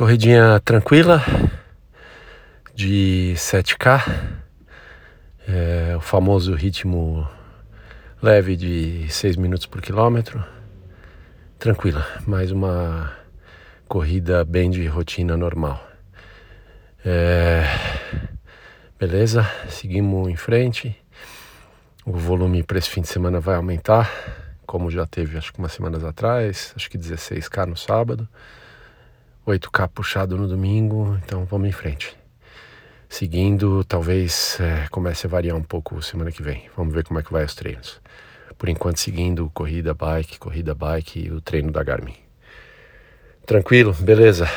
Corridinha tranquila de 7K, é, o famoso ritmo leve de 6 minutos por quilômetro. Tranquila, mais uma corrida bem de rotina normal. É, beleza, seguimos em frente. O volume para esse fim de semana vai aumentar, como já teve acho que umas semanas atrás, acho que 16k no sábado, 8k puxado no domingo, então vamos em frente. Seguindo, talvez é, comece a variar um pouco semana que vem. Vamos ver como é que vai os treinos. Por enquanto, seguindo corrida bike, corrida bike e o treino da Garmin. Tranquilo? Beleza.